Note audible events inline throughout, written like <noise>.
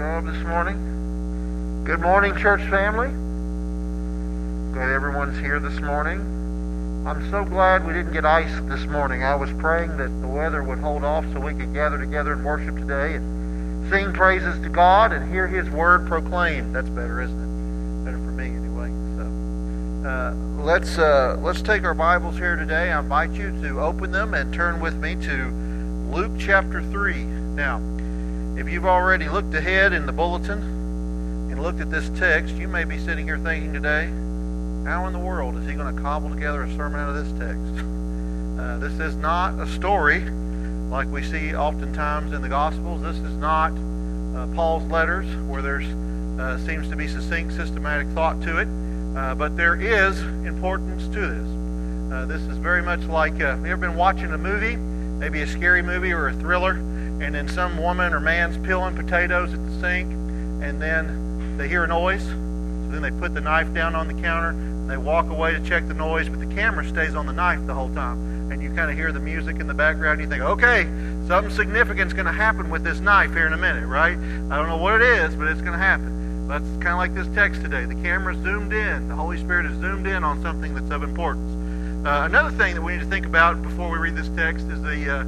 this morning. Good morning, church family. Glad everyone's here this morning. I'm so glad we didn't get ice this morning. I was praying that the weather would hold off so we could gather together and worship today and sing praises to God and hear His word proclaimed. That's better, isn't it? Better for me, anyway. So, uh, let's uh, let's take our Bibles here today. I invite you to open them and turn with me to Luke chapter three. Now. If you've already looked ahead in the bulletin and looked at this text, you may be sitting here thinking today, how in the world is he going to cobble together a sermon out of this text? <laughs> Uh, this is not a story like we see oftentimes in the Gospels. This is not uh, Paul's letters where there uh, seems to be succinct, systematic thought to it. Uh, but there is importance to this. Uh, this is very much like, uh, have you ever been watching a movie, maybe a scary movie or a thriller, and then some woman or man's peeling potatoes at the sink, and then they hear a noise. So then they put the knife down on the counter, and they walk away to check the noise, but the camera stays on the knife the whole time. And you kind of hear the music in the background, and you think, okay, something significant is going to happen with this knife here in a minute, right? I don't know what it is, but it's going to happen. That's kind of like this text today. The camera zoomed in. The Holy Spirit is zoomed in on something that's of importance. Uh, another thing that we need to think about before we read this text is the uh,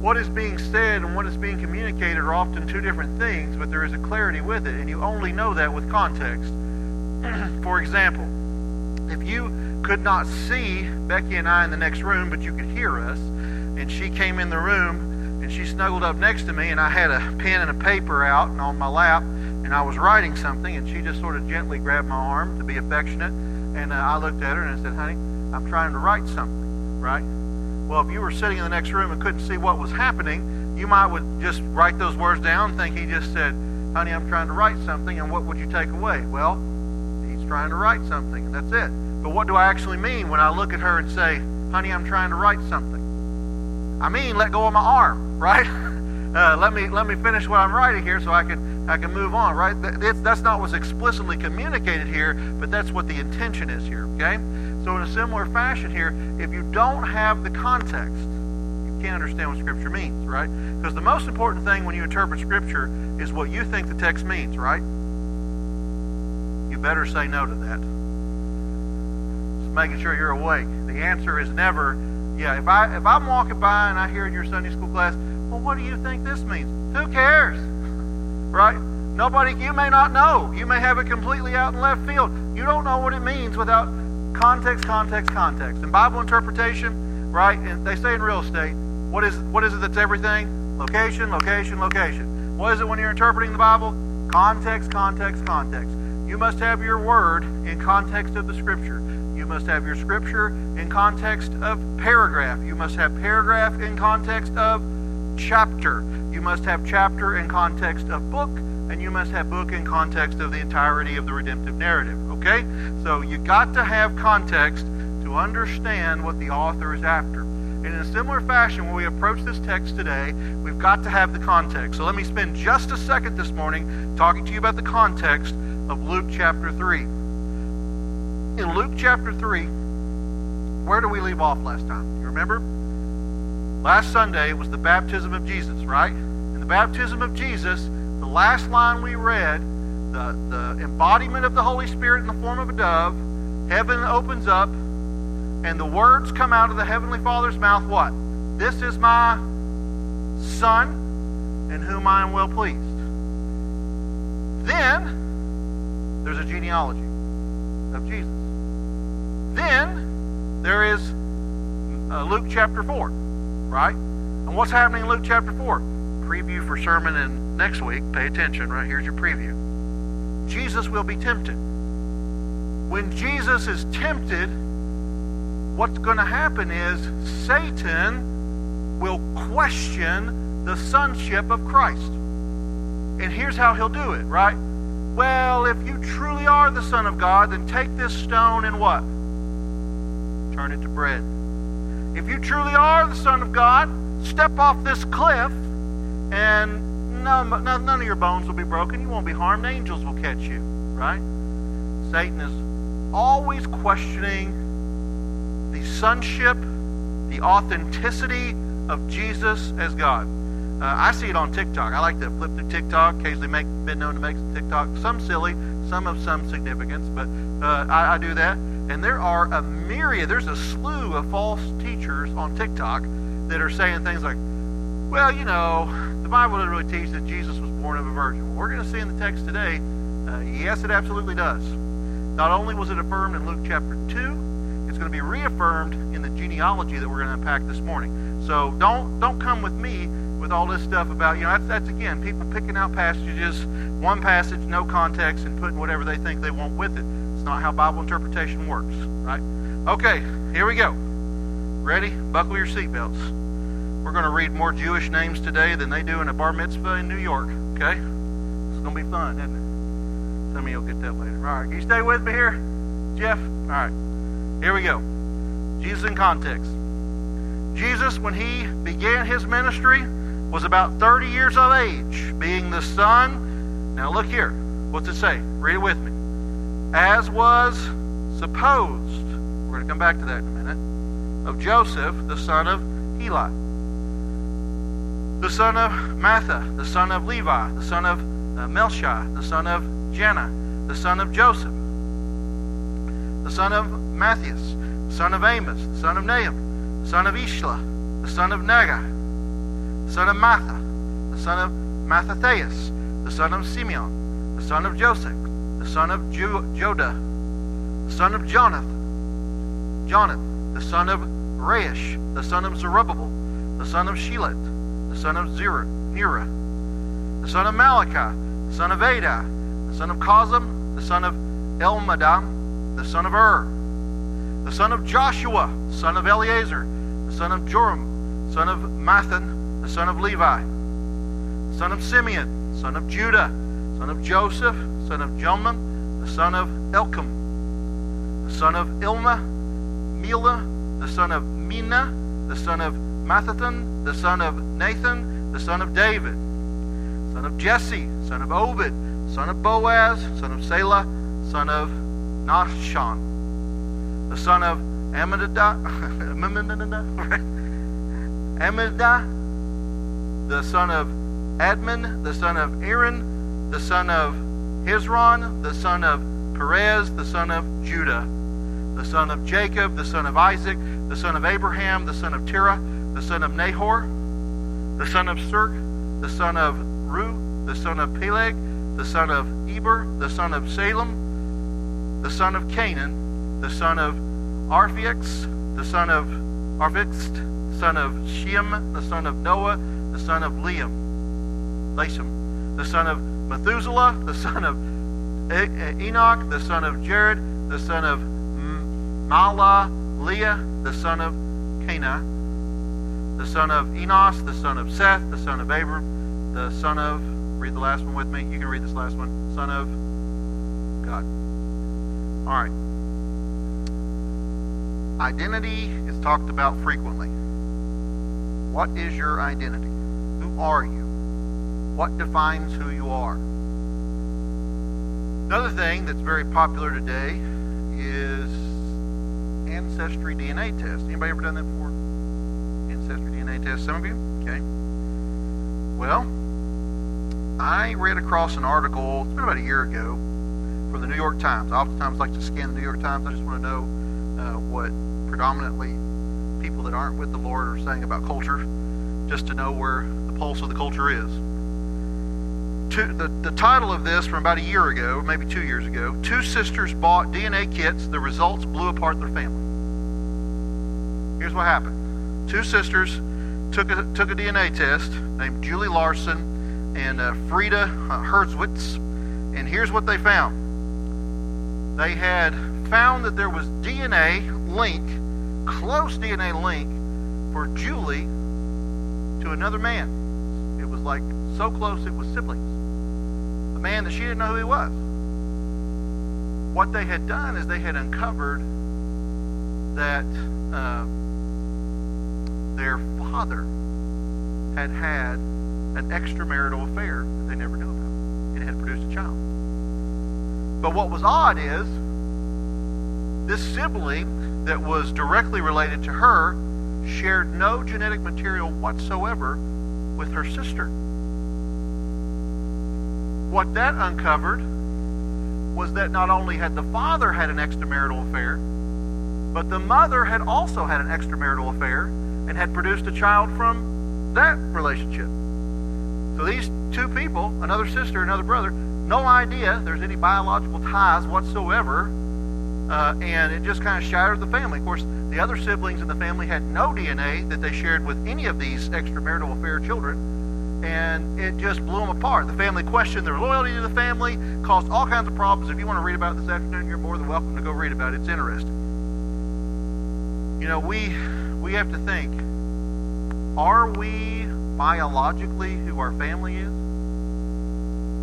what is being said and what is being communicated are often two different things, but there is a clarity with it, and you only know that with context. <clears throat> For example, if you could not see Becky and I in the next room, but you could hear us, and she came in the room and she snuggled up next to me, and I had a pen and a paper out and on my lap, and I was writing something, and she just sort of gently grabbed my arm to be affectionate, and uh, I looked at her and I said, "Honey, I'm trying to write something, right?" Well, if you were sitting in the next room and couldn't see what was happening, you might would just write those words down, think he just said, honey, I'm trying to write something, and what would you take away? Well, he's trying to write something, and that's it. But what do I actually mean when I look at her and say, honey, I'm trying to write something? I mean, let go of my arm, <laughs> right? Uh, let me let me finish what I'm writing here so I can I can move on, right? That's not what's explicitly communicated here, but that's what the intention is here, okay? So, in a similar fashion here, if you don't have the context, you can't understand what Scripture means, right? Because the most important thing when you interpret Scripture is what you think the text means, right? You better say no to that. Just making sure you're awake. The answer is never, yeah, if, I, if I'm walking by and I hear in your Sunday school class, well, what do you think this means? Who cares? <laughs> Right? Nobody, you may not know. You may have it completely out in left field. You don't know what it means without context, context, context. In Bible interpretation, right, and they say in real estate, what is, what is it that's everything? Location, location, location. What is it when you're interpreting the Bible? Context, context, context. You must have your word in context of the Scripture. Must have your Scripture in context of paragraph. You must have paragraph in context of chapter. You must have chapter in context of book, and you must have book in context of the entirety of the redemptive narrative. Okay? So you got to have context to understand what the author is after. And in a similar fashion, when we approach this text today, we've got to have the context. So let me spend just a second this morning talking to you about the context of Luke chapter 3. In Luke chapter 3, where do we leave off last time? You remember? Last Sunday, was the baptism of Jesus, right? In the baptism of Jesus, the last line we read the, the embodiment of the Holy Spirit in the form of a dove, heaven opens up, and the words come out of the Heavenly Father's mouth what? This is my Son in whom I am well pleased. Then there's a genealogy of Jesus. Then there is uh, Luke chapter 4, right? And what's happening in Luke chapter 4? Preview for sermon in next week. Pay attention, right? Here's your preview. Jesus will be tempted. When Jesus is tempted, what's going to happen is Satan will question the sonship of Christ. And here's how he'll do it, right? Well, if you truly are the Son of God, then take this stone and what? Turn it to bread. If you truly are the Son of God, step off this cliff and none, none of your bones will be broken. You won't be harmed. Angels will catch you, right? Satan is always questioning the sonship, the authenticity of Jesus as God. Uh, I see it on TikTok. I like to flip through TikTok, occasionally make been known to make some TikTok, some silly, some of some significance, but uh, I, I do that. And there are a myriad, there's a slew of false teachers on TikTok that are saying things like, well, you know, the Bible doesn't really teach that Jesus was born of a virgin. Well, we're going to see in the text today, uh, yes, it absolutely does. Not only was it affirmed in Luke chapter 2, it's going to be reaffirmed in the genealogy that we're going to unpack this morning. So don't don't come with me with all this stuff about, you know, that's, that's again, people picking out passages, one passage, no context, and putting whatever they think they want with it. It's not how Bible interpretation works, right? Okay, here we go. Ready? Buckle your seatbelts. We're going to read more Jewish names today than they do in a bar mitzvah in New York, okay? It's going to be fun, isn't it? Some of you will get that later. All right, can you stay with me here, Jeff? All right, here we go. Jesus in context. Jesus, when he began his ministry, was about 30 years of age, being the son. Now look here. What's it say? Read it with me. As was supposed, we're going to come back to that in a minute, of Joseph, the son of Heli, the son of Matha, the son of Levi, the son of uh, Melchi, the son of Janna, the son of Joseph, the son of Matthias, the son of Amos, the son of Nahum, the son of Ishla, the son of Naggai, son of Matha, the son of Mattathias, the son of Simeon, the son of Joseph, the son of Ju- Joda, the son of Jonathan, Jonathan, the son of Reish, the son of Zerubbabel, the son of Shelet, the son of Zerah, the son of Malachi, the son of Ada, the son of Cosam, the son of Elmadam, the son of Ur, the son of Joshua, son of Eleazar, the son of Joram, son of Mathan, the son of Levi, the son of Simeon, son of Judah, son of Joseph, son of Jonam, the son of Elkim, the son of Ilma, Mila, the son of Mina, the son of Mathathan, the son of Nathan, the son of David, son of Jesse, son of Obed, son of Boaz, son of Selah, son of Nahshon, the son of Amminadab, Amminadab, the son of Admin, the son of Aaron, the son of Hezron, the son of Perez, the son of Judah, the son of Jacob, the son of Isaac, the son of Abraham, the son of Terah, the son of Nahor, the son of Serug, the son of Reu, the son of Peleg, the son of Eber, the son of Salem, the son of Cainan, the son of Arphaxad, the son of Arphaxad, son of Shem, the son of Noah, the son of Liam, Lasem, the son of Methuselah, the son of Enoch, the son of Jared, the son of Mala, Leah, the son of Cana, the son of Enos, the son of Seth, the son of Abram, the son of, read the last one with me. You can read this last one. Son of God. All right. Identity is talked about frequently. What is your identity? Are you? What defines who you are? Another thing that's very popular today is ancestry DNA test. Anybody ever done that before? Ancestry DNA test? Some of you? Okay. Well, I read across an article, it's been about a year ago, from the New York Times. I oftentimes like to scan the New York Times. I just want to know uh, what predominantly people that aren't with the Lord are saying about culture, just to know where pulse of the culture is. The, the title of this from about a year ago, maybe two years ago, two sisters bought DNA kits. The results blew apart their family. Here's what happened. Two sisters took a, took a DNA test named Julie Larson and uh, Frida uh, Herzwitz, and here's what they found. They had found that there was DNA link, close DNA link, for Julie to another man like so close it was siblings. A man that she didn't know who he was. What they had done is they had uncovered that uh, their father had had an extramarital affair that they never knew about and had produced a child. But what was odd is this sibling that was directly related to her shared no genetic material whatsoever with her sister. What that uncovered was that not only had the father had an extramarital affair, but the mother had also had an extramarital affair and had produced a child from that relationship. So these two people, another sister, another brother, no idea there's any biological ties whatsoever, uh, and it just kind of shattered the family. Of course, the other siblings in the family had no DNA that they shared with any of these extramarital affair children, and it just blew them apart. The family questioned their loyalty to the family, caused all kinds of problems. If you want to read about it this afternoon, you're more than welcome to go read about it. It's interesting. You know, we we have to think: Are we biologically who our family is?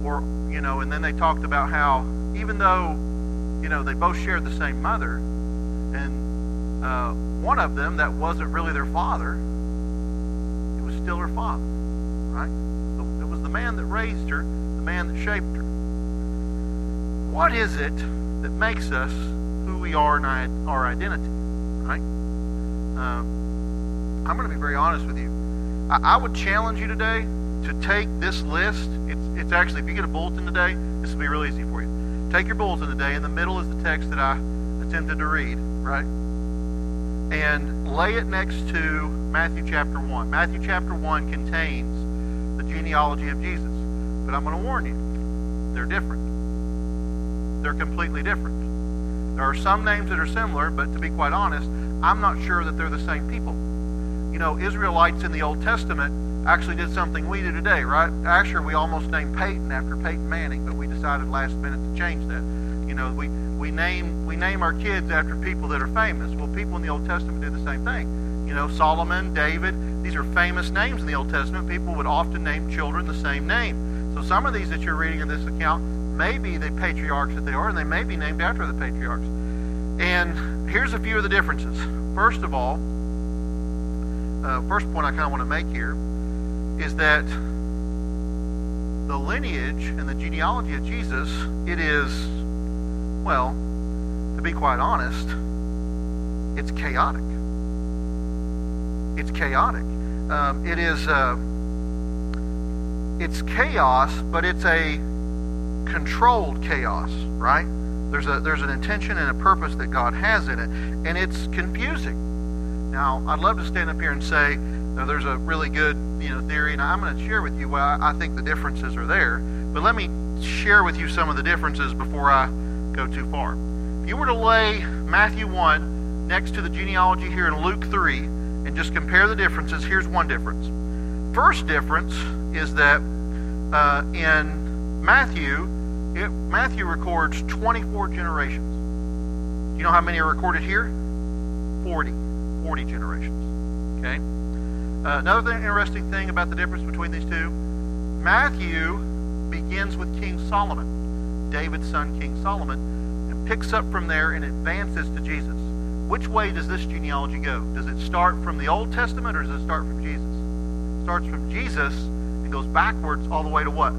Or you know, and then they talked about how even though you know they both shared the same mother, and uh, one of them that wasn't really their father, it was still her father, right? It was the man that raised her, the man that shaped her. What is it that makes us who we are and our identity, right? Um, I'm going to be very honest with you. I, I would challenge you today to take this list. It's, it's actually, if you get a bulletin today, this will be real easy for you. Take your bulletin today. In the day and the middle is the text that I attempted to read, right? And lay it next to Matthew chapter 1. Matthew chapter 1 contains the genealogy of Jesus. But I'm going to warn you, they're different. They're completely different. There are some names that are similar, but to be quite honest, I'm not sure that they're the same people. You know, Israelites in the Old Testament actually did something we do today, right? Asher, we almost named Peyton after Peyton Manning, but we decided last minute to change that. You know, we, we name we name our kids after people that are famous. Well, people in the Old Testament did the same thing. You know, Solomon, David, these are famous names in the Old Testament. People would often name children the same name. So some of these that you're reading in this account may be the patriarchs that they are, and they may be named after the patriarchs. And here's a few of the differences. First of all, uh, first point I kind of want to make here is that the lineage and the genealogy of Jesus, it is, well, to be quite honest, it's chaotic. It's chaotic. Um, it is, uh, it's chaos, but it's a controlled chaos, right? There's a there's an intention and a purpose that God has in it, and it's confusing. Now, I'd love to stand up here and say, now, there's a really good you know theory, and I'm going to share with you why I think the differences are there. But let me share with you some of the differences before I go too far. If you were to lay Matthew 1 next to the genealogy here in Luke 3 and just compare the differences, here's one difference. First difference is that uh, in Matthew, it, Matthew records 24 generations. Do you know how many are recorded here? 40. 40 generations. Okay? Uh, another interesting thing about the difference between these two Matthew begins with King Solomon, David's son, King Solomon, and picks up from there and advances to Jesus. Which way does this genealogy go? Does it start from the Old Testament or does it start from Jesus? It starts from Jesus and goes backwards all the way to what?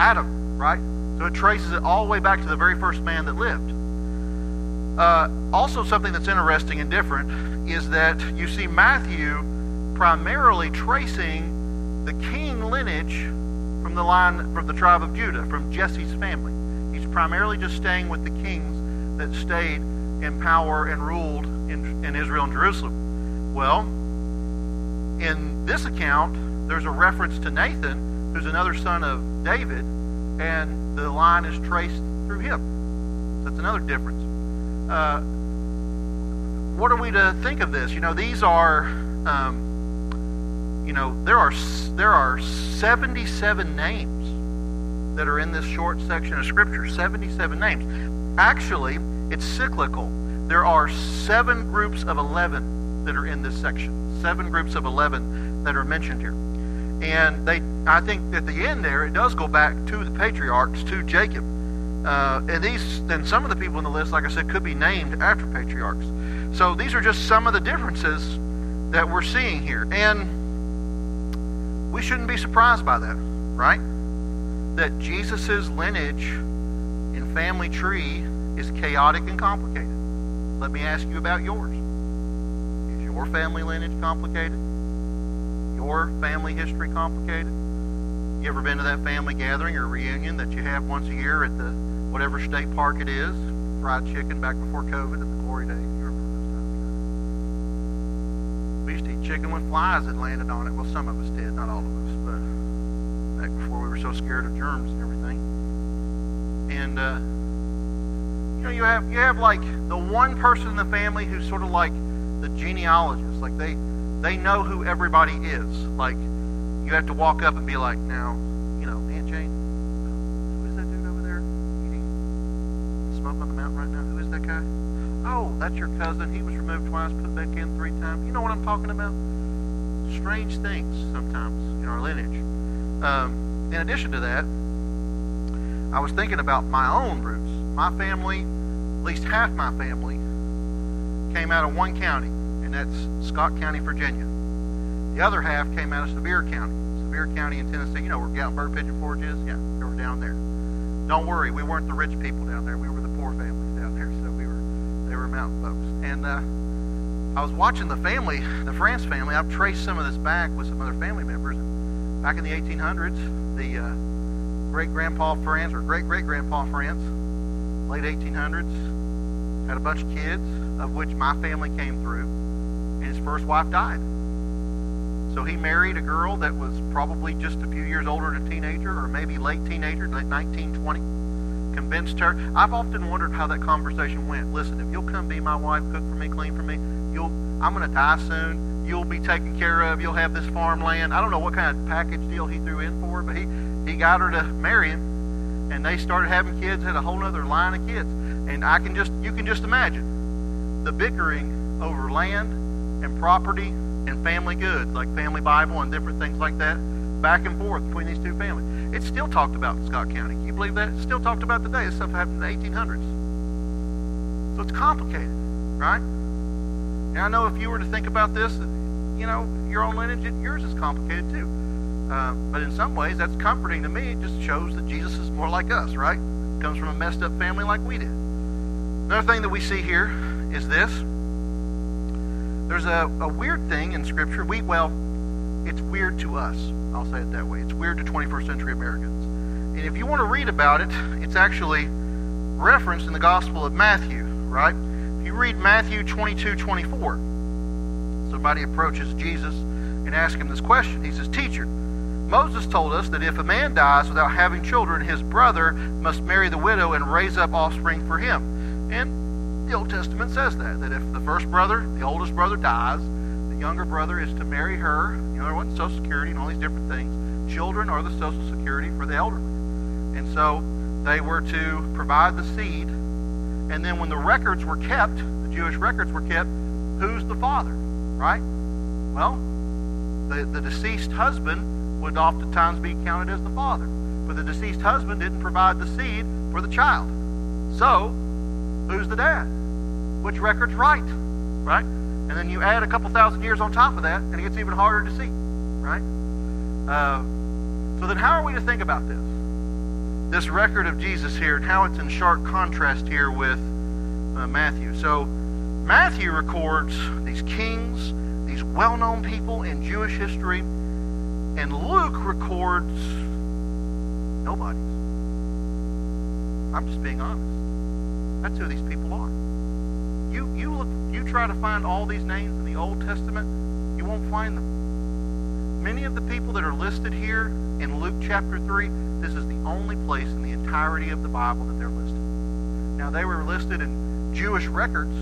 Adam, right? So it traces it all the way back to the very first man that lived. Uh, also, something that's interesting and different is that you see Matthew primarily tracing the king lineage from the line from the tribe of Judah, from Jesse's family. He's primarily just staying with the kings that stayed in power and ruled in, in Israel and Jerusalem. Well, in this account, there's a reference to Nathan, who's another son of David, and the line is traced through him. That's another difference uh, what are we to think of this? You know, these are, um, you know, there are there are 77 names that are in this short section of Scripture. 77 names. Actually, it's cyclical. There are seven groups of 11 that are in this section. Seven groups of 11 that are mentioned here. And they, I think at the end there, it does go back to the patriarchs, to Jacob. Uh, and these, and some of the people in the list, like I said, could be named after patriarchs. So these are just some of the differences that we're seeing here. And we shouldn't be surprised by that, right? That Jesus' lineage and family tree is chaotic and complicated. Let me ask you about yours. Is your family lineage complicated? your family history complicated? You ever been to that family gathering or reunion that you have once a year at the whatever state park it is? Fried chicken back before COVID in the glory days. You remember those times? We used to eat chicken with flies that landed on it. Well, some of us did, not all of us, but back before we were so scared of germs and everything. And uh, you know, you have you have like the one person in the family who's sort of like the genealogist, like they they know who everybody is. Like you have to walk up and be like, now, you know, Aunt Jane, who is that dude over there eating smoke on the mountain right now? Who is that guy? Oh, that's your cousin. He was removed twice, put back in three times. You know what I'm talking about? Strange things sometimes in our lineage. Um, in addition to that, I was thinking about my own roots. My family, at least half my family, came out of one county, and that's Scott County, Virginia. The other half came out of Sevier County. Sevier County in Tennessee, you know where Gatlinburg Pigeon Forge is? Yeah, they were down there. Don't worry, we weren't the rich people down there. We were the poor families down there, so we were mountain folks. And uh, I was watching the family, the France family. I've traced some of this back with some other family members. Back in the 1800s, the uh, great grandpa France or great great grandpa France, late 1800s, had a bunch of kids, of which my family came through, and his first wife died. So he married a girl that was probably just a few years older than a teenager, or maybe late teenager, like 19, 20. Convinced her. I've often wondered how that conversation went. Listen, if you'll come be my wife, cook for me, clean for me, you'll. I'm going to die soon. You'll be taken care of. You'll have this farmland. I don't know what kind of package deal he threw in for her, but he he got her to marry him, and they started having kids. Had a whole other line of kids, and I can just you can just imagine the bickering over land and property and family goods, like family Bible and different things like that, back and forth between these two families. It's still talked about in Scott County. You believe that? It's still talked about today. This stuff happened in the 1800s. So it's complicated, right? And I know if you were to think about this, you know, your own lineage, yours is complicated too. Uh, but in some ways, that's comforting to me. It just shows that Jesus is more like us, right? Comes from a messed up family like we did. Another thing that we see here is this. There's a, a weird thing in Scripture. We, well, it's weird to us. I'll say it that way. It's weird to 21st century Americans. And if you want to read about it, it's actually referenced in the Gospel of Matthew, right? If you read Matthew 22, 24, somebody approaches Jesus and asks him this question. He says, Teacher, Moses told us that if a man dies without having children, his brother must marry the widow and raise up offspring for him. And the Old Testament says that, that if the first brother, the oldest brother, dies, the younger brother is to marry her. You know, there wasn't Social Security and all these different things. Children are the Social Security for the elderly. And so they were to provide the seed. And then when the records were kept, the Jewish records were kept, who's the father? Right? Well, the, the deceased husband would oftentimes be counted as the father. But the deceased husband didn't provide the seed for the child. So, who's the dad? Which record's right? Right? And then you add a couple thousand years on top of that, and it gets even harder to see. Right? Uh, so then, how are we to think about this? This record of Jesus here, and how it's in sharp contrast here with uh, Matthew. So, Matthew records these kings, these well known people in Jewish history and Luke records nobodies. I'm just being honest. That's who these people are. You you look you try to find all these names in the Old Testament, you won't find them. Many of the people that are listed here in Luke chapter 3, this is the only place in the entirety of the Bible that they're listed. Now they were listed in Jewish records,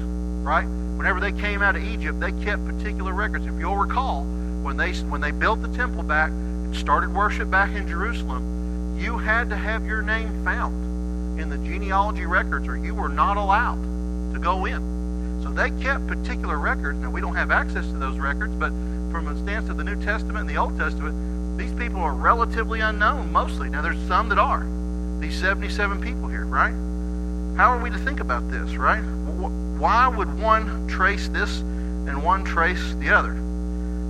right? Whenever they came out of Egypt, they kept particular records. If you'll recall, when they when they built the temple back and started worship back in Jerusalem, you had to have your name found in the genealogy records, or you were not allowed to go in. They kept particular records. Now we don't have access to those records, but from a stance of the New Testament and the Old Testament, these people are relatively unknown mostly. Now there's some that are. These 77 people here, right? How are we to think about this, right? Why would one trace this and one trace the other?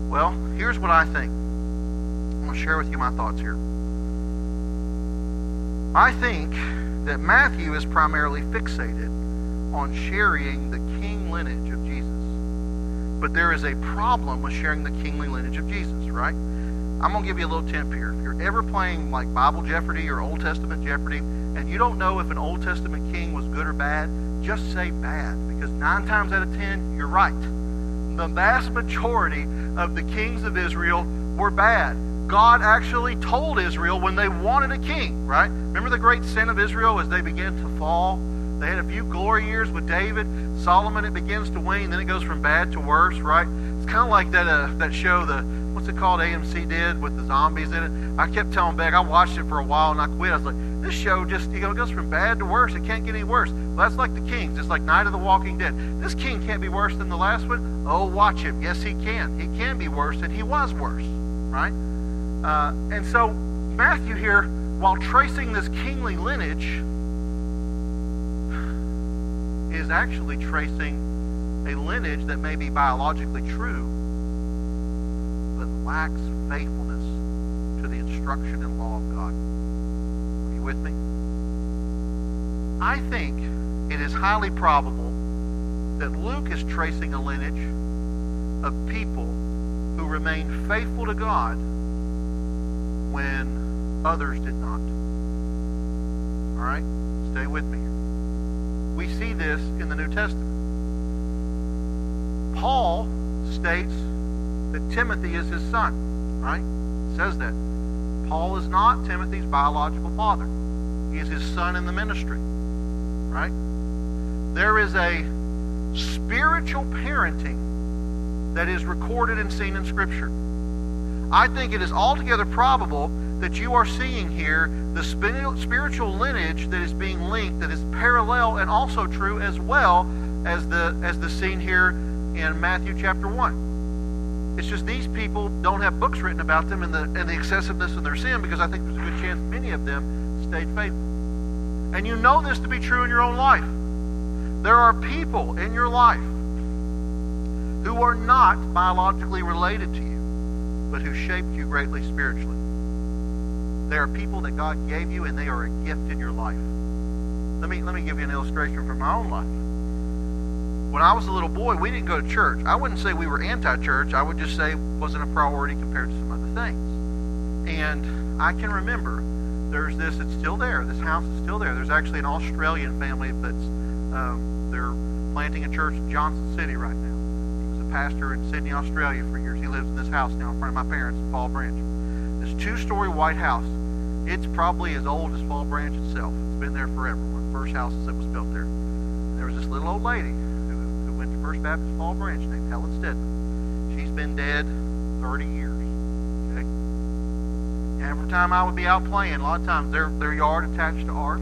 Well, here's what I think. I'm going to share with you my thoughts here. I think that Matthew is primarily fixated on sharing lineage of Jesus. but there is a problem with sharing the kingly lineage of Jesus, right? I'm going to give you a little tip here. If you're ever playing like Bible Jeopardy or Old Testament Jeopardy, and you don't know if an Old Testament king was good or bad, just say bad, because nine times out of ten, you're right. The vast majority of the kings of Israel were bad. God actually told Israel when they wanted a king, right? Remember the great sin of Israel as they began to fall? They had a few glory years with David. Solomon, it begins to wane, then it goes from bad to worse, right? It's kind of like that uh, that show, the what's it called? AMC did with the zombies in it. I kept telling Beck, I watched it for a while and I quit. I was like, this show just you know it goes from bad to worse. It can't get any worse. Well, that's like the Kings. It's like Night of the Walking Dead. This king can't be worse than the last one. Oh, watch him. Yes, he can. He can be worse, and he was worse, right? Uh, and so Matthew here, while tracing this kingly lineage, is actually tracing a lineage that may be biologically true, but lacks faithfulness to the instruction and law of God. Are you with me? I think it is highly probable that Luke is tracing a lineage of people who remained faithful to God when others did not. All right? Stay with me this in the New Testament. Paul states that Timothy is his son, right? Says that. Paul is not Timothy's biological father. He is his son in the ministry, right? There is a spiritual parenting that is recorded and seen in Scripture. I think it is altogether probable that you are seeing here the spiritual lineage that is being linked, that is parallel and also true as well as the as the scene here in Matthew chapter one. It's just these people don't have books written about them and the and the excessiveness of their sin because I think there's a good chance many of them stayed faithful. And you know this to be true in your own life. There are people in your life who are not biologically related to you, but who shaped you greatly spiritually. There are people that God gave you, and they are a gift in your life. Let me, let me give you an illustration from my own life. When I was a little boy, we didn't go to church. I wouldn't say we were anti church, I would just say it wasn't a priority compared to some other things. And I can remember there's this, it's still there. This house is still there. There's actually an Australian family that's, um, they're planting a church in Johnson City right now. Pastor in Sydney, Australia for years. He lives in this house now in front of my parents in Fall Branch. This two story white house. It's probably as old as Fall Branch itself. It's been there forever. One of the first houses that was built there. And there was this little old lady who, who went to First Baptist Fall Branch named Helen Stedman. She's been dead 30 years. Okay? Every time I would be out playing, a lot of times their, their yard attached to ours.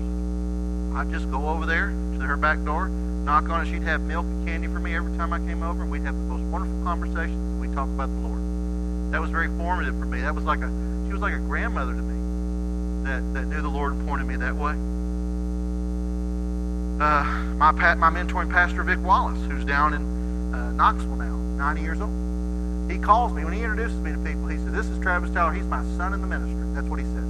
I'd just go over there to her back door, knock on it. She'd have milk and candy for me every time I came over, and we'd have the most wonderful conversations, we'd talk about the Lord. That was very formative for me. That was like a she was like a grandmother to me that, that knew the Lord and pointed me that way. Uh, my my mentoring pastor Vic Wallace, who's down in uh, Knoxville now, 90 years old. He calls me when he introduces me to people. He says, "This is Travis Tyler. He's my son in the ministry." That's what he said.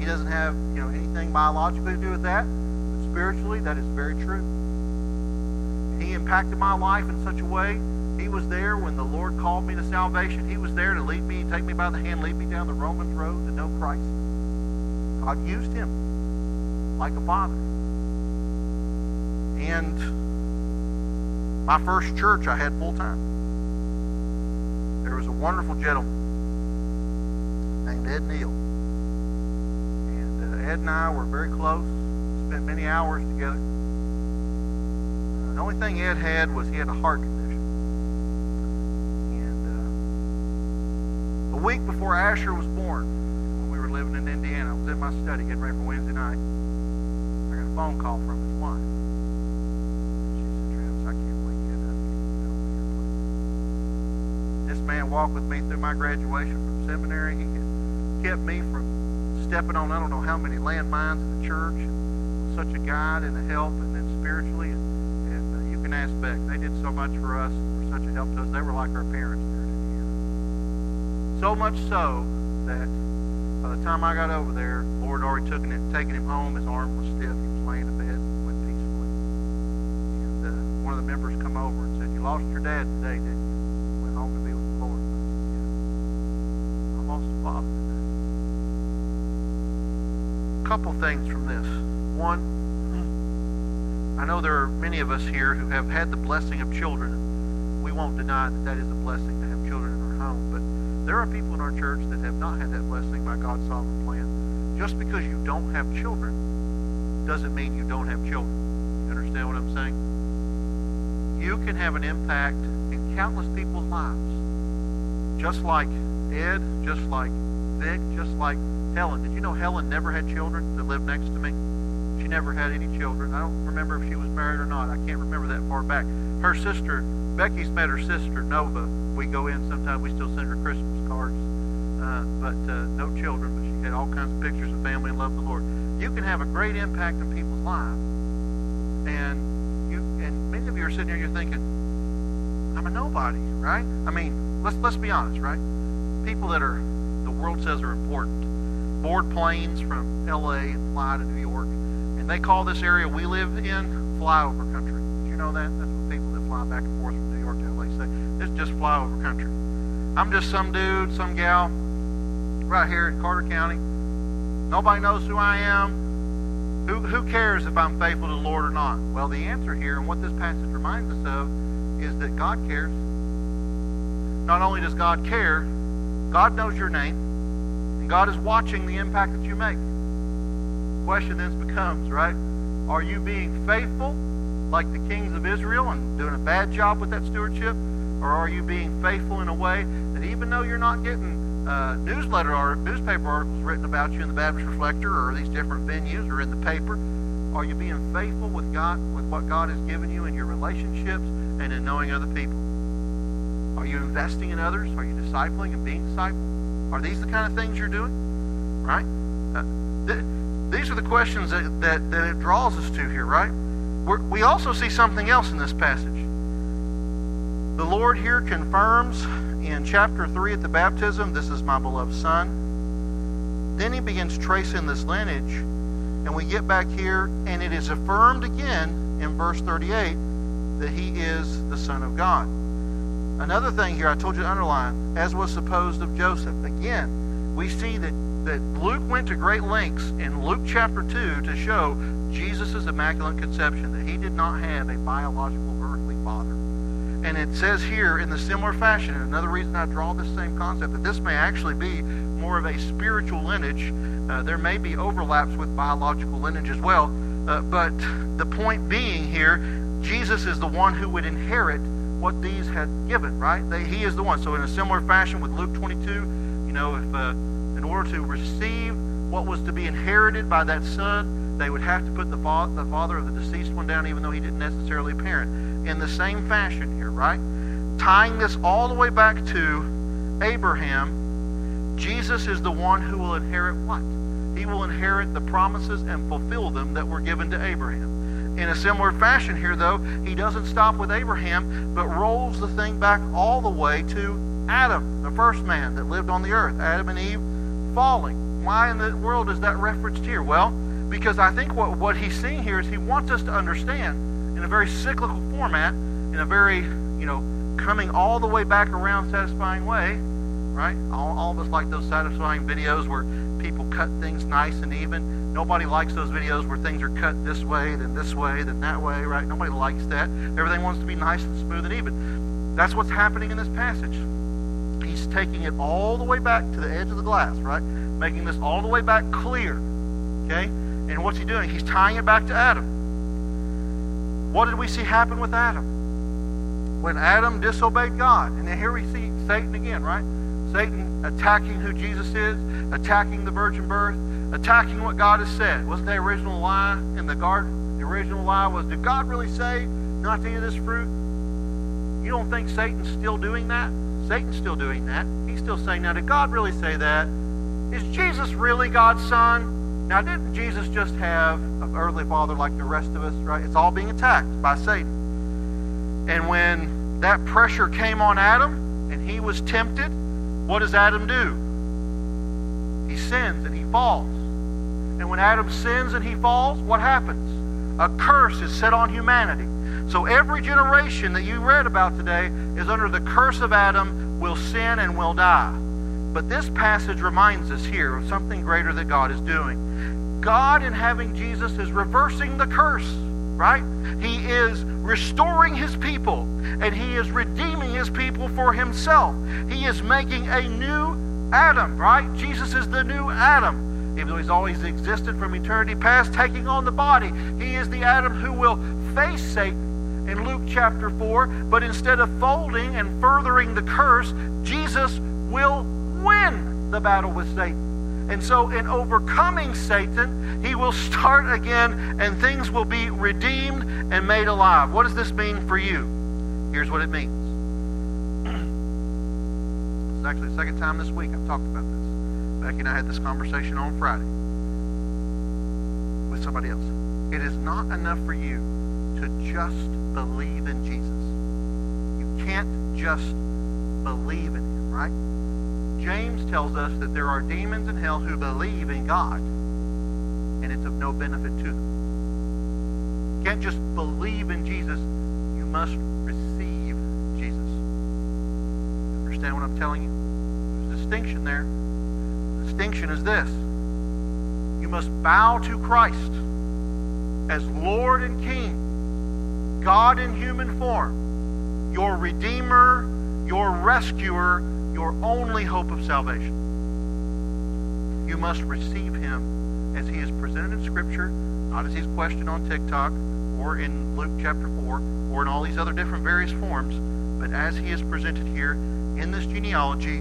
He doesn't have you know anything biologically to do with that, spiritually, that is very true. He impacted my life in such a way he was there when the Lord called me to salvation. He was there to lead me, take me by the hand, lead me down the Romans road to know Christ. God used him like a father. And my first church I had full time. There was a wonderful gentleman named Ed Neal. And uh, Ed and I were very close, many hours together. The only thing Ed had was he had a heart condition. And uh, a week before Asher was born, when we were living in Indiana, I was in my study getting ready for Wednesday night. I got a phone call from his wife. She said, Travis, I can't wake you up. This man walked with me through my graduation from seminary. He kept me from stepping on I don't know how many landmines in the church. Such a guide and a help, and then spiritually, and, and uh, you can ask Beck. They did so much for us. Were such a help to us. They were like our parents. So much so that by the time I got over there, Lord already took him, taken him home. His arm was stiff. He was laying in bed, went peacefully. And uh, one of the members come over and said, You lost your dad today, didn't you? Went home to be with Lord. I lost a father today. A couple things from this. One, I know there are many of us here who have had the blessing of children. We won't deny that that is a blessing to have children in our home. But there are people in our church that have not had that blessing by God's sovereign plan. Just because you don't have children doesn't mean you don't have children. You understand what I'm saying? You can have an impact in countless people's lives. Just like Ed, just like Vic, just like Helen. Did you know Helen never had children that lived next to me? Never had any children. I don't remember if she was married or not. I can't remember that far back. Her sister, Becky's met her sister, Nova. We go in sometimes. We still send her Christmas cards. Uh, but uh, no children, but she had all kinds of pictures of family and love the Lord. You can have a great impact in people's lives. And you and many of you are sitting here you're thinking, I'm a nobody, right? I mean, let's let's be honest, right? People that are the world says are important board planes from LA and fly to New York. They call this area we live in flyover country. Did you know that? That's what people that fly back and forth from New York to LA say. It's just flyover country. I'm just some dude, some gal, right here in Carter County. Nobody knows who I am. Who, who cares if I'm faithful to the Lord or not? Well, the answer here, and what this passage reminds us of, is that God cares. Not only does God care, God knows your name, and God is watching the impact that you make. Question then becomes, right? Are you being faithful like the kings of Israel and doing a bad job with that stewardship? Or are you being faithful in a way that even though you're not getting uh, newsletter or newspaper articles written about you in the Baptist Reflector or these different venues or in the paper, are you being faithful with God, with what God has given you in your relationships and in knowing other people? Are you investing in others? Are you discipling and being discipled? Are these the kind of things you're doing? Right? Uh, th- these are the questions that, that, that, it draws us to here, right? We're, we also see something else in this passage. The Lord here confirms in chapter 3 at the baptism, this is my beloved Son. Then he begins tracing this lineage, and we get back here, and it is affirmed again in verse 38 that he is the Son of God. Another thing here, I told you to underline, as was supposed of Joseph. Again, we see that, that Luke went to great lengths in Luke chapter 2 to show Jesus' immaculate conception, that he did not have a biological earthly father. And it says here in the similar fashion, and another reason I draw this same concept, that this may actually be more of a spiritual lineage. Uh, there may be overlaps with biological lineage as well. Uh, but the point being here, Jesus is the one who would inherit what these had given, right? They, he is the one. So in a similar fashion with Luke 22, you know, if uh, order to receive what was to be inherited by that son, they would have to put the, fa- the father of the deceased one down, even though he didn't necessarily parent. In the same fashion here, right? Tying this all the way back to Abraham, Jesus is the one who will inherit what? He will inherit the promises and fulfill them that were given to Abraham. In a similar fashion here, though, he doesn't stop with Abraham, but rolls the thing back all the way to Adam, the first man that lived on the earth, Adam and Eve falling. Why in the world is that referenced here? Well, because I think what, what he's saying here is he wants us to understand in a very cyclical format, in a very, you know, coming all the way back around satisfying way, right? All, all of us like those satisfying videos where people cut things nice and even. Nobody likes those videos where things are cut this way, then this way, then that way, right? Nobody likes that. Everything wants to be nice and smooth and even. That's what's happening in this passage. Taking it all the way back to the edge of the glass, right? Making this all the way back clear. Okay? And what's he doing? He's tying it back to Adam. What did we see happen with Adam? When Adam disobeyed God. And then here we see Satan again, right? Satan attacking who Jesus is, attacking the virgin birth, attacking what God has said. Wasn't the original lie in the garden? The original lie was, did God really say not to eat of this fruit? You don't think Satan's still doing that? Satan's still doing that. He's still saying, now, did God really say that? Is Jesus really God's son? Now, didn't Jesus just have an earthly father like the rest of us, right? It's all being attacked by Satan. And when that pressure came on Adam and he was tempted, what does Adam do? He sins and he falls. And when Adam sins and he falls, what happens? A curse is set on humanity. So every generation that you read about today is under the curse of Adam, will sin and will die. But this passage reminds us here of something greater that God is doing. God, in having Jesus, is reversing the curse, right? He is restoring his people, and he is redeeming his people for himself. He is making a new Adam, right? Jesus is the new Adam. Even though he's always existed from eternity past, taking on the body, he is the Adam who will face Satan in Luke chapter 4, but instead of folding and furthering the curse, Jesus will win the battle with Satan. And so, in overcoming Satan, he will start again and things will be redeemed and made alive. What does this mean for you? Here's what it means. <clears throat> Is actually the second time this week I've talked about this. Becky and I had this conversation on Friday with somebody else. It is not enough for you to just believe in Jesus. You can't just believe in him, right? James tells us that there are demons in hell who believe in God, and it's of no benefit to them. You can't just believe in Jesus, you must receive Jesus. Understand what I'm telling you? There's a distinction there. The distinction is this you must bow to Christ as Lord and King, God in human form, your Redeemer, your Rescuer, your only hope of salvation. You must receive him as he is presented in Scripture, not as he's questioned on TikTok or in Luke chapter 4 or in all these other different various forms, but as he is presented here in this genealogy,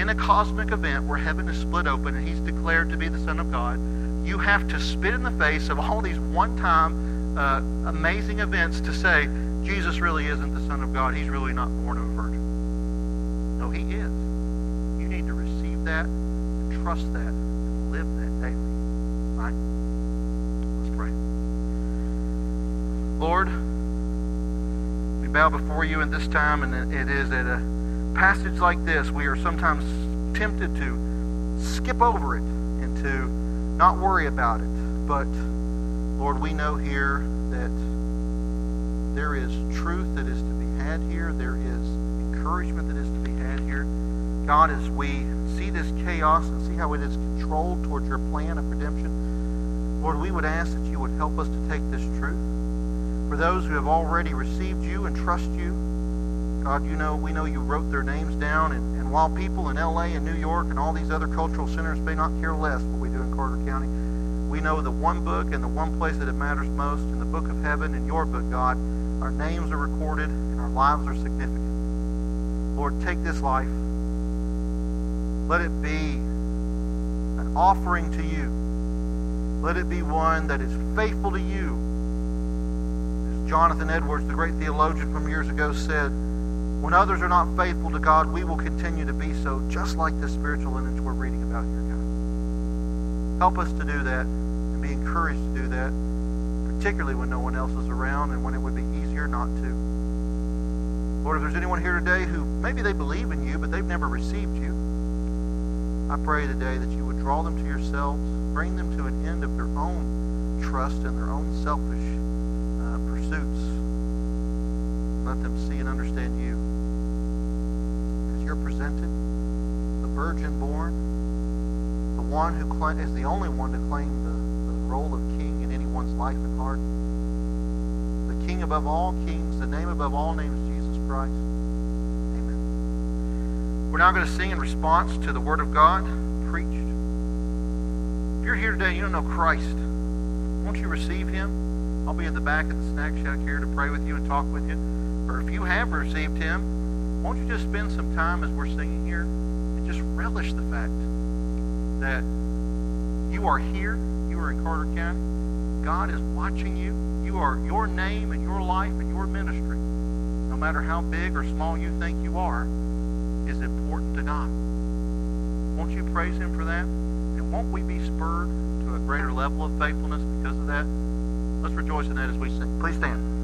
in a cosmic event where heaven is split open and he's declared to be the Son of God. You have to spit in the face of all these one time uh, amazing events to say, Jesus really isn't the Son of God. He's really not born of a virgin. No, he is. You need to receive that, and trust that, and live that daily. Right? Let's pray. Lord, we bow before you in this time, and it is at a passage like this, we are sometimes tempted to skip over it and to not worry about it. But, Lord, we know here that there is truth that is to be had here, there is encouragement that is to be had here. God, as we see this chaos and see how it is controlled towards your plan of redemption, Lord, we would ask that you would help us to take this truth. For those who have already received you and trust you, God, you know, we know you wrote their names down, and, and while people in LA and New York and all these other cultural centers may not care less what we do in Carter County, we know the one book and the one place that it matters most, in the book of heaven, in your book, God, our names are recorded and our lives are significant. Lord, take this life. Let it be an offering to you. Let it be one that is faithful to you. As Jonathan Edwards, the great theologian from years ago, said, when others are not faithful to God, we will continue to be so, just like the spiritual lineage we're reading about here, God. Help us to do that encouraged to do that, particularly when no one else is around and when it would be easier not to. Lord, if there's anyone here today who maybe they believe in you, but they've never received you, I pray today that you would draw them to yourselves, bring them to an end of their own trust and their own selfish uh, pursuits. Let them see and understand you Because you're presented, the virgin born, the one who is the only one to claim the role of king in anyone's life and heart, the king above all kings, the name above all names, Jesus Christ. Amen. We're now going to sing in response to the Word of God preached. If you're here today you don't know Christ, won't you receive Him? I'll be in the back of the snack shack here to pray with you and talk with you. Or if you have received Him, won't you just spend some time as we're singing here and just relish the fact that you are here, in Carter County, God is watching you. You are your name and your life and your ministry, no matter how big or small you think you are, is important to God. Won't you praise Him for that? And won't we be spurred to a greater level of faithfulness because of that? Let's rejoice in that as we sing. Please stand.